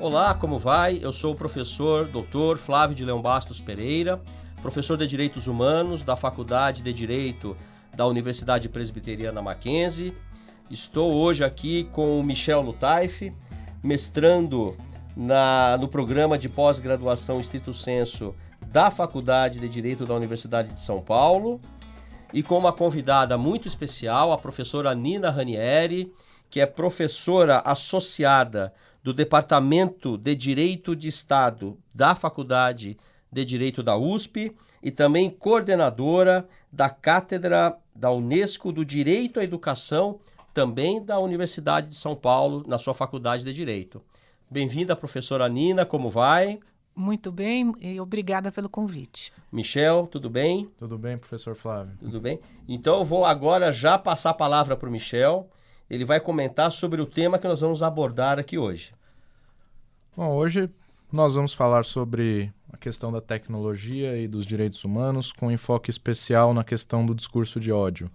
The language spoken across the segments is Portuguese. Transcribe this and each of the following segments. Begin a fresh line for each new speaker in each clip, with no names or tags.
Olá, como vai? Eu sou o professor Dr. Flávio de Leão Bastos Pereira, professor de Direitos Humanos da Faculdade de Direito da Universidade Presbiteriana Mackenzie. Estou hoje aqui com o Michel Lutaif, mestrando na, no programa de pós-graduação Instituto Senso da Faculdade de Direito da Universidade de São Paulo, e com uma convidada muito especial, a professora Nina Ranieri, que é professora associada do Departamento de Direito de Estado da Faculdade de Direito da USP e também coordenadora da Cátedra da Unesco do Direito à Educação, também da Universidade de São Paulo, na sua Faculdade de Direito. Bem-vinda, professora Nina, como vai?
Muito bem e obrigada pelo convite.
Michel, tudo bem?
Tudo bem, professor Flávio.
Tudo bem? Então eu vou agora já passar a palavra para o Michel ele vai comentar sobre o tema que nós vamos abordar aqui hoje.
Bom, hoje nós vamos falar sobre a questão da tecnologia e dos direitos humanos, com enfoque especial na questão do discurso de ódio.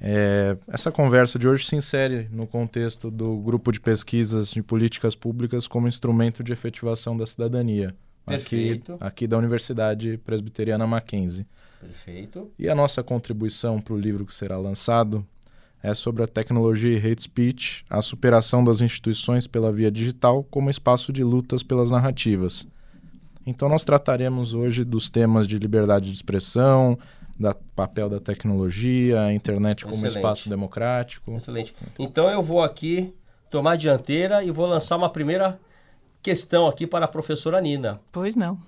É, essa conversa de hoje se insere no contexto do grupo de pesquisas de políticas públicas como instrumento de efetivação da cidadania, aqui, aqui da Universidade Presbiteriana Mackenzie.
Perfeito.
E a nossa contribuição para o livro que será lançado é sobre a tecnologia e hate speech, a superação das instituições pela via digital como espaço de lutas pelas narrativas. Então nós trataremos hoje dos temas de liberdade de expressão, da papel da tecnologia, a internet como Excelente. espaço democrático.
Excelente. Então eu vou aqui tomar a dianteira e vou lançar uma primeira questão aqui para a professora Nina.
Pois não.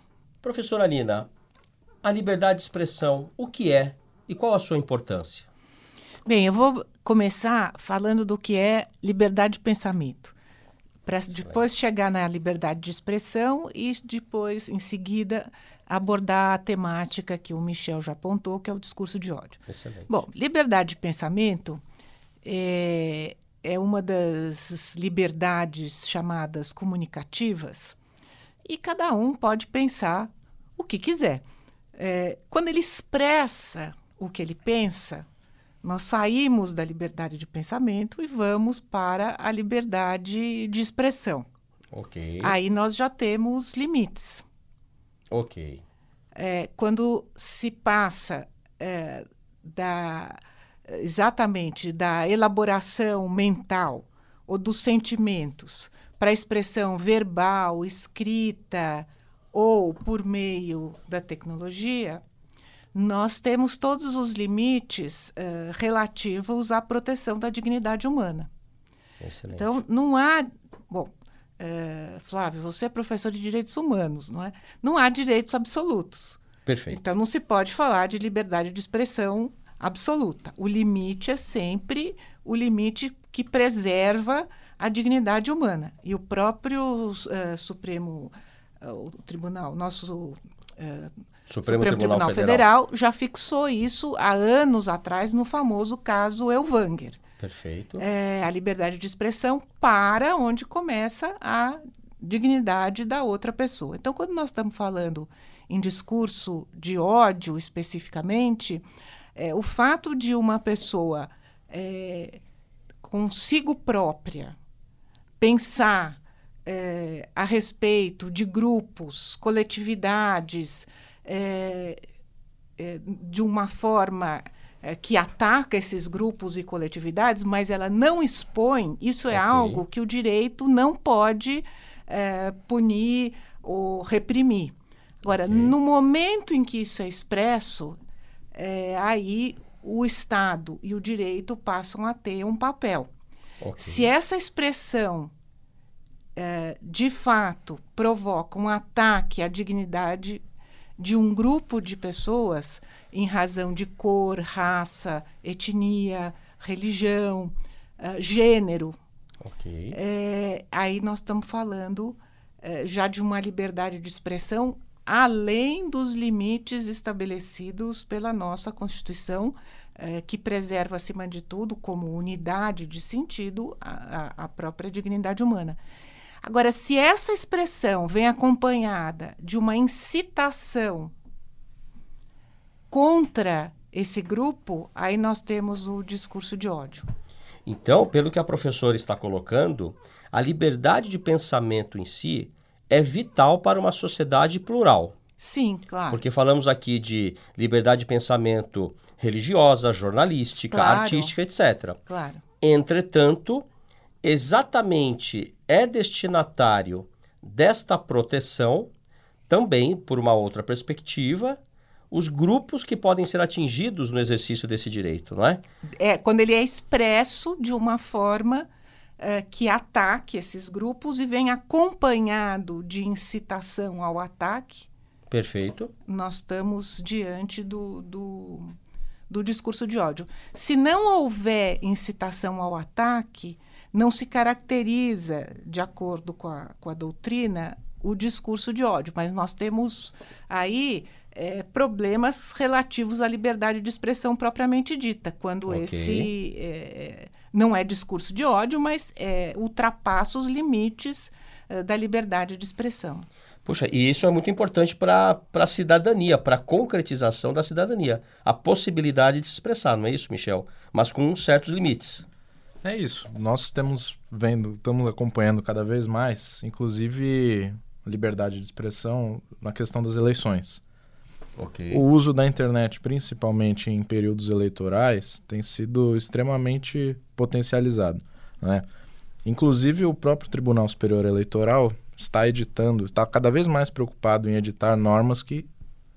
Professora Nina, a liberdade de expressão, o que é e qual a sua importância?
Bem, eu vou começar falando do que é liberdade de pensamento, para depois chegar na liberdade de expressão e depois, em seguida, abordar a temática que o Michel já apontou, que é o discurso de ódio.
Excelente.
Bom, liberdade de pensamento é, é uma das liberdades chamadas comunicativas e cada um pode pensar o que quiser. É, quando ele expressa o que ele pensa, nós saímos da liberdade de pensamento e vamos para a liberdade de expressão.
Ok.
Aí nós já temos limites.
Ok.
É, quando se passa é, da exatamente da elaboração mental ou dos sentimentos para a expressão verbal, escrita ou por meio da tecnologia, nós temos todos os limites uh, relativos à proteção da dignidade humana.
Excelente.
Então, não há. Bom, uh, Flávio, você é professor de direitos humanos, não é? Não há direitos absolutos.
Perfeito.
Então, não se pode falar de liberdade de expressão absoluta. O limite é sempre o limite que preserva a dignidade humana. E o próprio uh, Supremo o Tribunal, nosso
Supremo, Supremo Tribunal, Tribunal
Federal. Federal. já fixou isso há anos atrás no famoso caso Elvanger.
Perfeito.
É, a liberdade de expressão para onde começa a dignidade da outra pessoa. Então, quando nós estamos falando em discurso de ódio especificamente, é, o fato de uma pessoa é, consigo própria pensar é, a respeito de grupos, coletividades, é, é, de uma forma é, que ataca esses grupos e coletividades, mas ela não expõe, isso é okay. algo que o direito não pode é, punir ou reprimir. Agora, okay. no momento em que isso é expresso, é, aí o Estado e o direito passam a ter um papel. Okay. Se essa expressão é, de fato provoca um ataque à dignidade de um grupo de pessoas em razão de cor, raça, etnia, religião, uh, gênero.
Okay.
É, aí nós estamos falando é, já de uma liberdade de expressão além dos limites estabelecidos pela nossa Constituição, é, que preserva, acima de tudo, como unidade de sentido, a, a própria dignidade humana. Agora, se essa expressão vem acompanhada de uma incitação contra esse grupo, aí nós temos o discurso de ódio.
Então, pelo que a professora está colocando, a liberdade de pensamento em si é vital para uma sociedade plural.
Sim, claro.
Porque falamos aqui de liberdade de pensamento religiosa, jornalística,
Claro.
artística, etc.
Claro.
Entretanto, exatamente é destinatário desta proteção, também por uma outra perspectiva, os grupos que podem ser atingidos no exercício desse direito, não é?
É, quando ele é expresso de uma forma eh, que ataque esses grupos e vem acompanhado de incitação ao ataque,
Perfeito.
nós estamos diante do, do, do discurso de ódio. Se não houver incitação ao ataque, não se caracteriza, de acordo com a, com a doutrina, o discurso de ódio. Mas nós temos aí eh, problemas relativos à liberdade de expressão propriamente dita, quando
Ok.
esse eh, não é discurso de ódio, mas eh, ultrapassa os limites eh, da liberdade de expressão.
Puxa, e isso é muito importante para a cidadania, para a concretização da cidadania. A possibilidade de se expressar, não é isso, Michel? Mas com certos limites.
É isso. Nós estamos vendo, estamos acompanhando cada vez mais, inclusive liberdade de expressão na questão das eleições.
Ok.
O uso da internet, principalmente em períodos eleitorais, tem sido extremamente potencializado. Né? Inclusive, o próprio Tribunal Superior Eleitoral está editando, está cada vez mais preocupado em editar normas que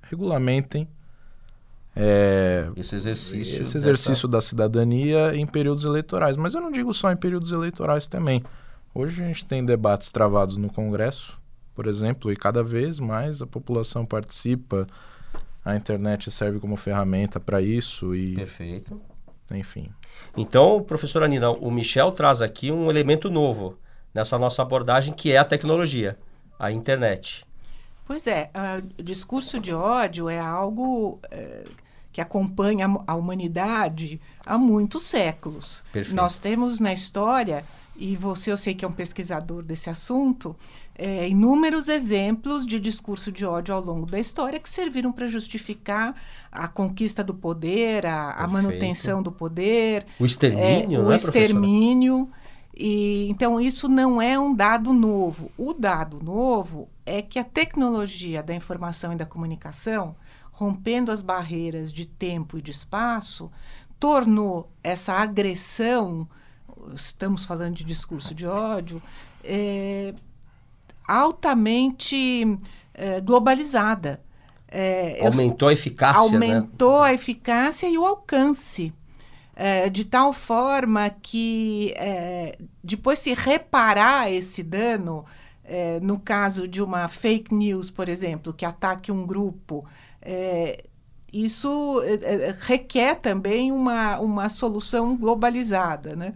regulamentem é,
Esse exercício.
esse exercício da cidadania em períodos eleitorais. Mas eu não digo só em períodos eleitorais também. Hoje a gente tem debates travados no Congresso, por exemplo, e cada vez mais a população participa. A internet serve como ferramenta para isso e,
Perfeito.
enfim.
Então, professora Nina, o Michel traz aqui um elemento novo nessa nossa abordagem, que é a tecnologia, a internet.
Pois é, ah, o discurso de ódio é algo eh, que acompanha a humanidade há muitos séculos.
Perfeito.
Nós temos na história, e você eu sei que é um pesquisador desse assunto, eh, inúmeros exemplos de discurso de ódio ao longo da história que serviram para justificar a conquista do poder, a, a manutenção do poder,
O extermínio,
é, o
não é,
extermínio. E, então, isso não é um dado novo. O dado novo é que a tecnologia da informação e da comunicação, rompendo as barreiras de tempo e de espaço, tornou essa agressão, estamos falando de discurso de ódio, é, altamente é, globalizada. É, eu-
Aumentou a eficácia, né?
aumentou a eficácia e o alcance. eh, de tal forma que eh, depois se reparar esse dano, eh, no caso de uma fake news, por exemplo, que ataque um grupo, eh, isso eh, eh, requer também uma, uma solução globalizada, né?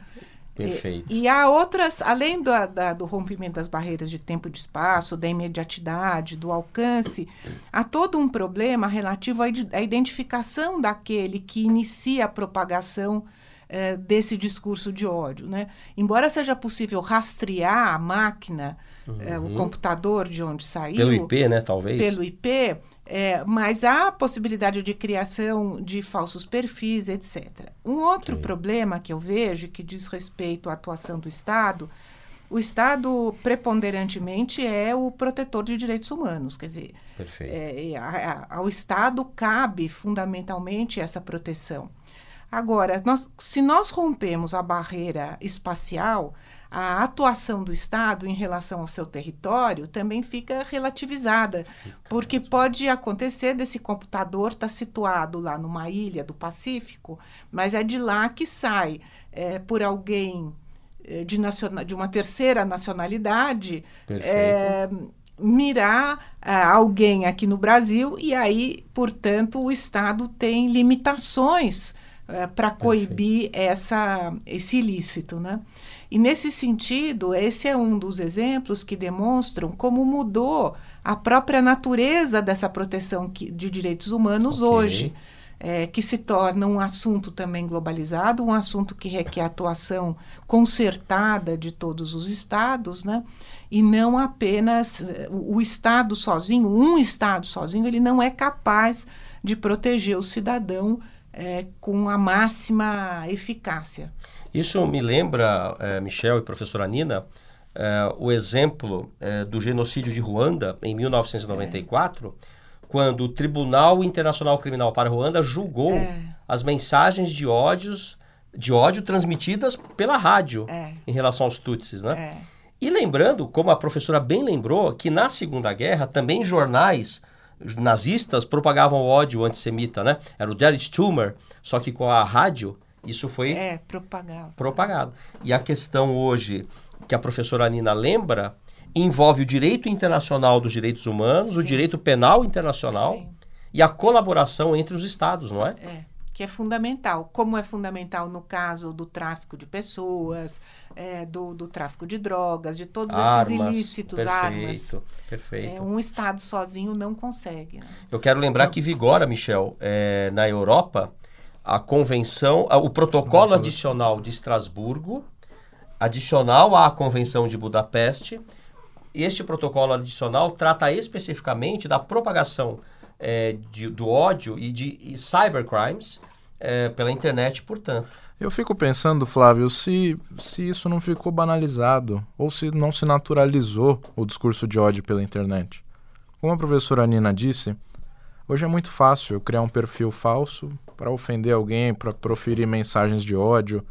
Perfeito.
E, e há outras, além da- da- do rompimento das barreiras de tempo e de espaço, da imediatidade, do alcance, há todo um problema relativo à, à identificação daquele que inicia a propagação eh, desse discurso de ódio. Né? Embora seja possível rastrear a máquina, eh, o computador de onde saiu,
Pelo IP, né, talvez?
pelo IP, é, mas há a possibilidade de criação de falsos perfis, etc. Um outro problema que eu vejo, que diz respeito à atuação do Estado, o Estado preponderantemente é o protetor de direitos humanos, quer dizer, é, é, a- a- ao Estado cabe fundamentalmente essa proteção. Agora, nós- se nós rompemos a barreira espacial, a atuação do Estado em relação ao seu território também fica relativizada, porque pode acontecer desse computador estar situado lá numa ilha do Pacífico, mas é de lá que sai é, por alguém é, de, naciona- de uma terceira nacionalidade é, mirar ah, alguém aqui no Brasil e aí, portanto, o Estado tem limitações para coibir essa, esse ilícito, né? E nesse sentido, esse é um dos exemplos que demonstram como mudou a própria natureza dessa proteção que- de direitos humanos
Ok.
hoje, é, que se torna um assunto também globalizado, um assunto que requer atuação concertada de todos os estados, né? E não apenas eh, o, o Estado sozinho, um Estado sozinho, ele não é capaz de proteger o cidadão é, com a máxima eficácia.
Isso me lembra, é, Michel e professora Nina, é, o exemplo é, do genocídio de Ruanda em 1994, quando o Tribunal Internacional Criminal para Ruanda julgou
É.
as mensagens de ódios de ódio transmitidas pela rádio
É.
em relação aos Tutsis, né? E lembrando, como a professora bem lembrou, que na Segunda Guerra também jornais nazistas propagavam ódio antissemita, né? Era o Der Stummer, só que com a rádio isso foi
é propagava.
propagado. E a questão hoje que a professora Nina lembra envolve o direito internacional dos direitos humanos, o
Sim.
direito penal internacional
Sim.
e a colaboração entre os estados, não é?
É, que é fundamental. Como é fundamental no caso do tráfico de pessoas, é, do, do tráfico de drogas, de todos esses ilícitos, armas.
perfeito, perfeito.
É, um Estado sozinho não consegue. né?
Eu quero lembrar que vigora, Michel, é, na Europa, a convenção, o protocolo adicional de Estrasburgo, adicional à Convenção de Budapeste. Este protocolo adicional trata especificamente da propagação é, de- do ódio e de e cybercrimes é, pela internet, portanto.
Eu fico pensando, Flávio, se, se isso não ficou banalizado ou se não se naturalizou o discurso de ódio pela internet. Como a professora Nina disse, hoje é muito fácil eu criar um perfil falso para ofender alguém, para proferir mensagens de ódio.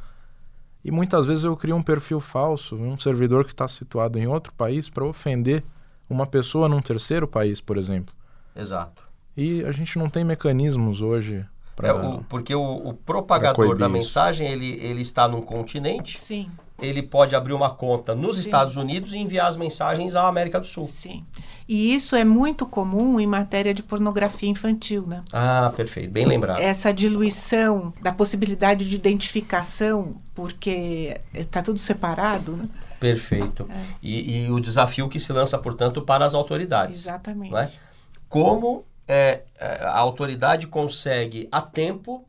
E muitas vezes eu crio um perfil falso, um servidor que está situado em outro país, para ofender uma pessoa num terceiro país, por exemplo.
Exato.
E a gente não tem mecanismos hoje para.
É, o- porque o, o propagador da mensagem, ele, ele está num continente,
Sim,
ele pode abrir uma conta nos
Sim.
Estados Unidos e enviar as mensagens à América do Sul.
sim. E isso é muito comum em matéria de pornografia infantil, né?
Ah, perfeito, bem lembrado.
Essa diluição da possibilidade de identificação, porque está tudo separado, né?
Perfeito. E, e o desafio que se lança, portanto, para as autoridades.
Exatamente.
não é? Como é, é, a autoridade consegue, a tempo,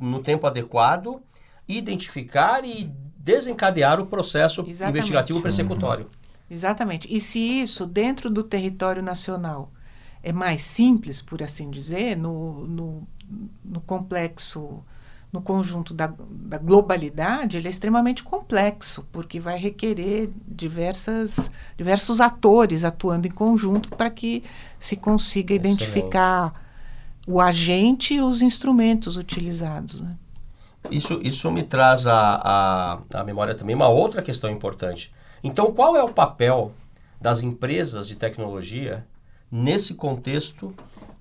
no tempo adequado, identificar e desencadear o processo
Exatamente.
investigativo persecutório.
Exatamente. E se isso, dentro do território nacional, é mais simples, por assim dizer, no, no, no complexo, no conjunto da, da globalidade, ele é extremamente complexo, porque vai requerer diversas, diversos atores atuando em conjunto para que se consiga
Excelente.
identificar o agente e os instrumentos utilizados. Né?
Isso, isso me traz à, à, à memória também uma outra questão importante. Então, qual é o papel das empresas de tecnologia nesse contexto?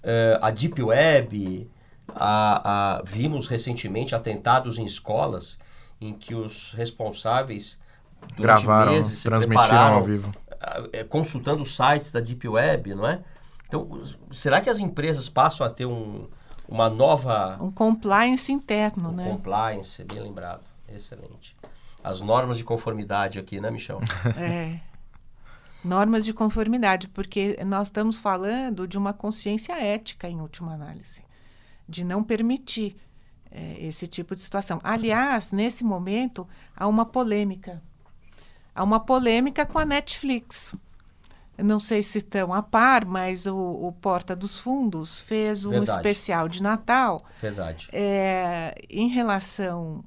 Eh, a Deep Web, a, a- vimos recentemente atentados em escolas em que os responsáveis
gravaram,
meses
transmitiram ao vivo.
ah, eh, consultando os sites da Deep Web, não é? Então, será que as empresas passam a ter um, uma nova
Um compliance interno,
o
né?
Compliance, bem lembrado. Excelente. As normas de conformidade aqui, né, Michel?
É. Normas de conformidade, porque nós estamos falando de uma consciência ética, em última análise, de não permitir eh, esse tipo de situação. Aliás, nesse momento, há uma polêmica. Há uma polêmica com a Netflix. Eu não sei se estão a par, mas o, o Porta dos Fundos fez um
Verdade.
especial de Natal
Verdade.
eh, em relação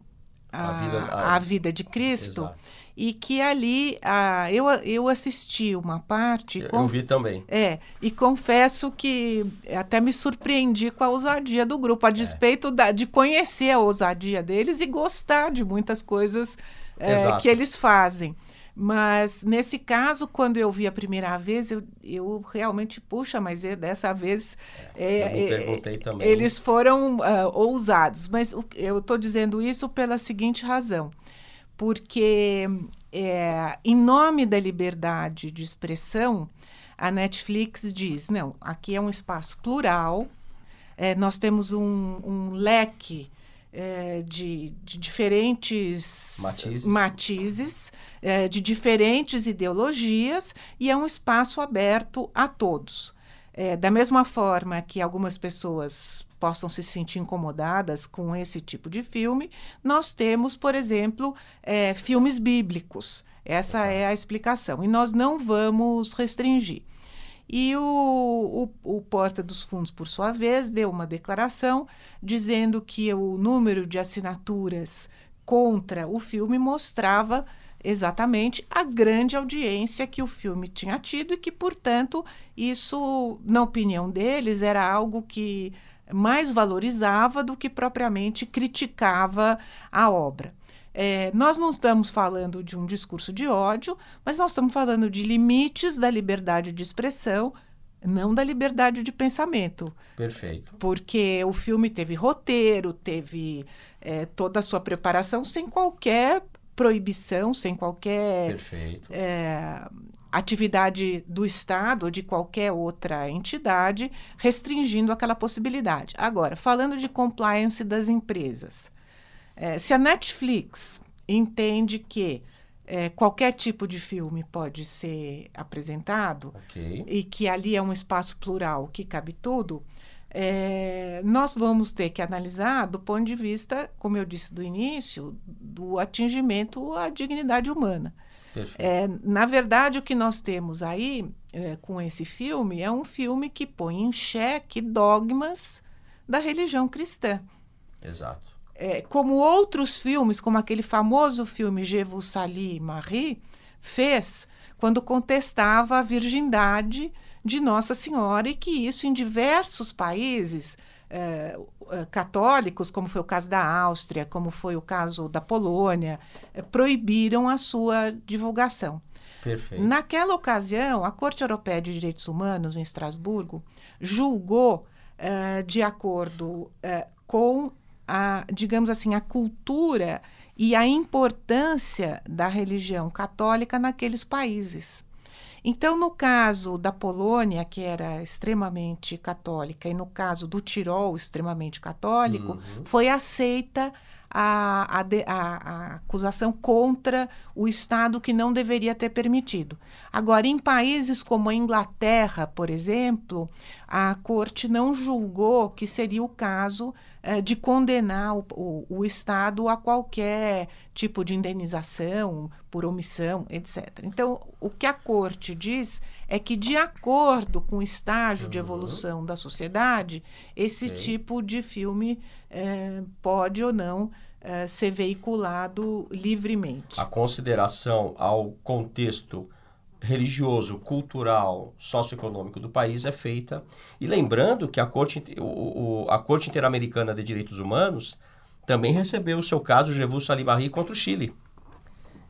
à
vida- a-
vida de Cristo.
Exato.
E que ali ah, eu, eu assisti uma parte.
Eu, eu vi também.
É, e confesso que até me surpreendi com a ousadia do grupo, a despeito da- de conhecer a ousadia deles e gostar de muitas coisas é, que eles fazem. Mas nesse caso, quando eu vi a primeira vez, eu, eu realmente, puxa, mas é- dessa vez é, é,
também.
eles foram ah, ousados. Mas eu estou dizendo isso pela seguinte razão. Porque, é, em nome da liberdade de expressão, a Netflix diz: não, aqui é um espaço plural, é, nós temos um, um leque é, de, de diferentes
Matizes.
matizes, é, de diferentes ideologias, e é um espaço aberto a todos. É, da mesma forma que algumas pessoas possam se sentir incomodadas com esse tipo de filme, nós temos, por exemplo, é, filmes bíblicos. Essa é a explicação. E nós não vamos restringir. E o, o, o, Porta dos Fundos, por sua vez, deu uma declaração dizendo que o número de assinaturas contra o filme mostrava exatamente a grande audiência que o filme tinha tido e que, portanto, isso, na opinião deles, era algo que mais valorizava do que propriamente criticava a obra. É, nós não estamos falando de um discurso de ódio, mas nós estamos falando de limites da liberdade de expressão, não da liberdade de pensamento.
Perfeito.
Porque o filme teve roteiro, teve é, toda a sua preparação sem qualquer proibição, sem qualquer é, atividade do Estado ou de qualquer outra entidade restringindo aquela possibilidade. Agora, falando de compliance das empresas. É, se a Netflix entende que é, qualquer tipo de filme pode ser apresentado
okay.
e que ali é um espaço plural que cabe tudo, é, nós vamos ter que analisar do ponto de vista, como eu disse do início, do atingimento à dignidade humana. É, na verdade, o que nós temos aí é, com esse filme é um filme que põe em xeque dogmas da religião cristã.
Exato
é, como outros filmes, como aquele famoso filme Je vous salue Marie, fez quando contestava a virgindade de Nossa Senhora e que isso em diversos países é, é católicos, como foi o caso da Áustria, como foi o caso da Polônia, é, proibiram a sua divulgação.
Perfeito.
Naquela ocasião, a Corte Europeia de Direitos Humanos, em Estrasburgo, julgou, de acordo com a, digamos assim, a cultura e a importância da religião católica naqueles países. Então, no caso da Polônia, que era extremamente católica, e no caso do Tirol, extremamente católico, uhum. foi aceita a, a, a, a, acusação contra o Estado que não deveria ter permitido. Agora, em países como a Inglaterra, por exemplo, a corte não julgou que seria o caso eh, de condenar o, o, o, Estado a qualquer tipo de indenização por omissão, etc. Então, o que a corte diz é que, de acordo com o estágio uhum. de evolução da sociedade, esse tipo de filme eh, pode ou não eh, ser veiculado livremente.
A consideração ao contexto religioso, cultural, socioeconômico do país é feita. E lembrando que a Corte, o, o, a Corte Interamericana de Direitos Humanos também recebeu o seu caso Jevus Salimari contra o Chile.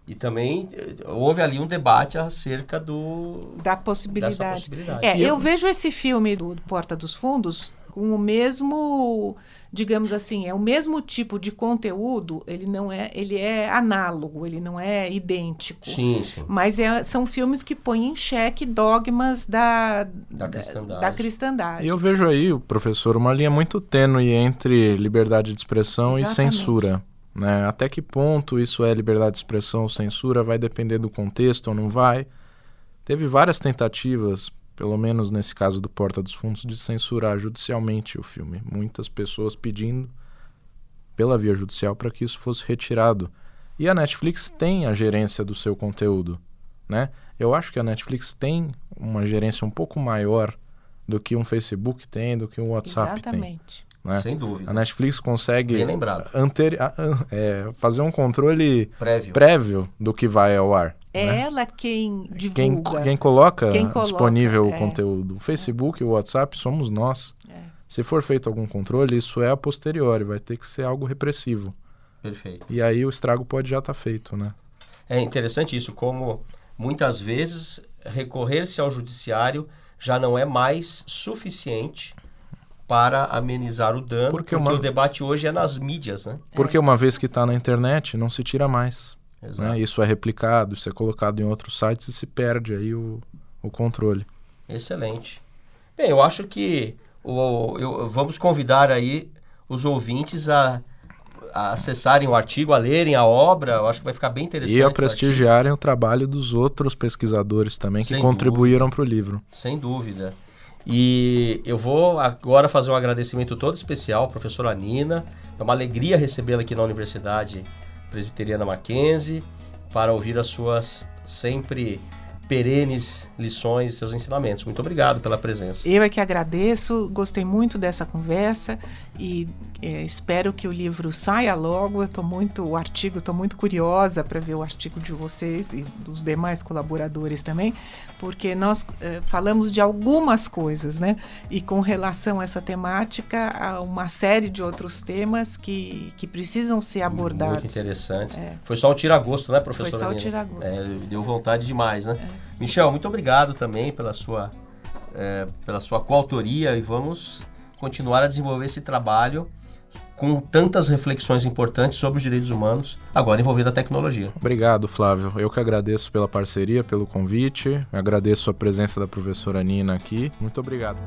E também eh, houve ali um debate acerca do
da possibilidade. possibilidade. É, eu, eu vejo esse filme do Porta dos Fundos com o mesmo digamos assim, é o mesmo tipo de conteúdo, ele não é, ele é análogo, ele não é idêntico.
Sim, sim.
Mas é, são filmes que põem em xeque dogmas da,
da, cristandade.
da cristandade.
E eu vejo aí, professor, uma linha muito tênue entre liberdade de expressão Exatamente. e censura. Né? Até que ponto isso é liberdade de expressão ou censura? Vai depender do contexto ou não vai? Teve várias tentativas pelo menos nesse caso do Porta dos Fundos, de censurar judicialmente o filme. Muitas pessoas pedindo pela via judicial para que isso fosse retirado. E a Netflix tem a gerência do seu conteúdo, né? Eu acho que a Netflix tem uma gerência um pouco maior do que um Facebook tem, do que um WhatsApp
Exatamente.
tem. Né?
Sem dúvida.
A Netflix consegue
anteri-
é, fazer um controle
prévio.
prévio do que vai ao ar.
É
né?
ela quem divulga.
Quem, quem coloca quem coloca, disponível é. o conteúdo. O Facebook e o WhatsApp somos nós. É. Se for feito algum controle, isso é a posteriori, vai ter que ser algo repressivo.
Perfeito.
E aí o estrago pode já estar tá feito, né?
É interessante isso, como muitas vezes recorrer-se ao judiciário já não é mais suficiente para amenizar o dano, porque, porque uma... o debate hoje é nas mídias, né?
Porque uma vez que está na internet, não se tira mais. Né? Isso é replicado, isso é colocado em outros sites e se perde aí o, o controle.
Excelente. Bem, eu acho que o, eu, vamos convidar aí os ouvintes a, a, acessarem o artigo, a lerem a obra. Eu acho que vai ficar bem interessante.
E a prestigiarem o, o trabalho dos outros pesquisadores também que Sem contribuíram para o livro.
Sem dúvida. E eu vou agora fazer um agradecimento todo especial à professora Nina. É uma alegria recebê-la aqui na Universidade Presbiteriana Mackenzie para ouvir as suas sempre perenes lições, seus ensinamentos. Muito obrigado pela presença.
Eu é que agradeço, gostei muito dessa conversa e é, espero que o livro saia logo. Eu estou muito, o artigo, estou muito curiosa para ver o artigo de vocês e dos demais colaboradores também, porque nós é, falamos de algumas coisas, né? E com relação a essa temática, há uma série de outros temas que, que precisam ser abordados.
Muito interessante. É. Foi só o tira-gosto, né, professora?
Foi só o tira-gosto.
É, deu vontade demais, né? Michel, muito obrigado também pela sua, é, pela sua coautoria e vamos continuar a desenvolver esse trabalho com tantas reflexões importantes sobre os direitos humanos, agora envolvendo a tecnologia.
Obrigado, Flávio. Eu que agradeço pela parceria, pelo convite, agradeço a presença da professora Nina aqui. Muito obrigado.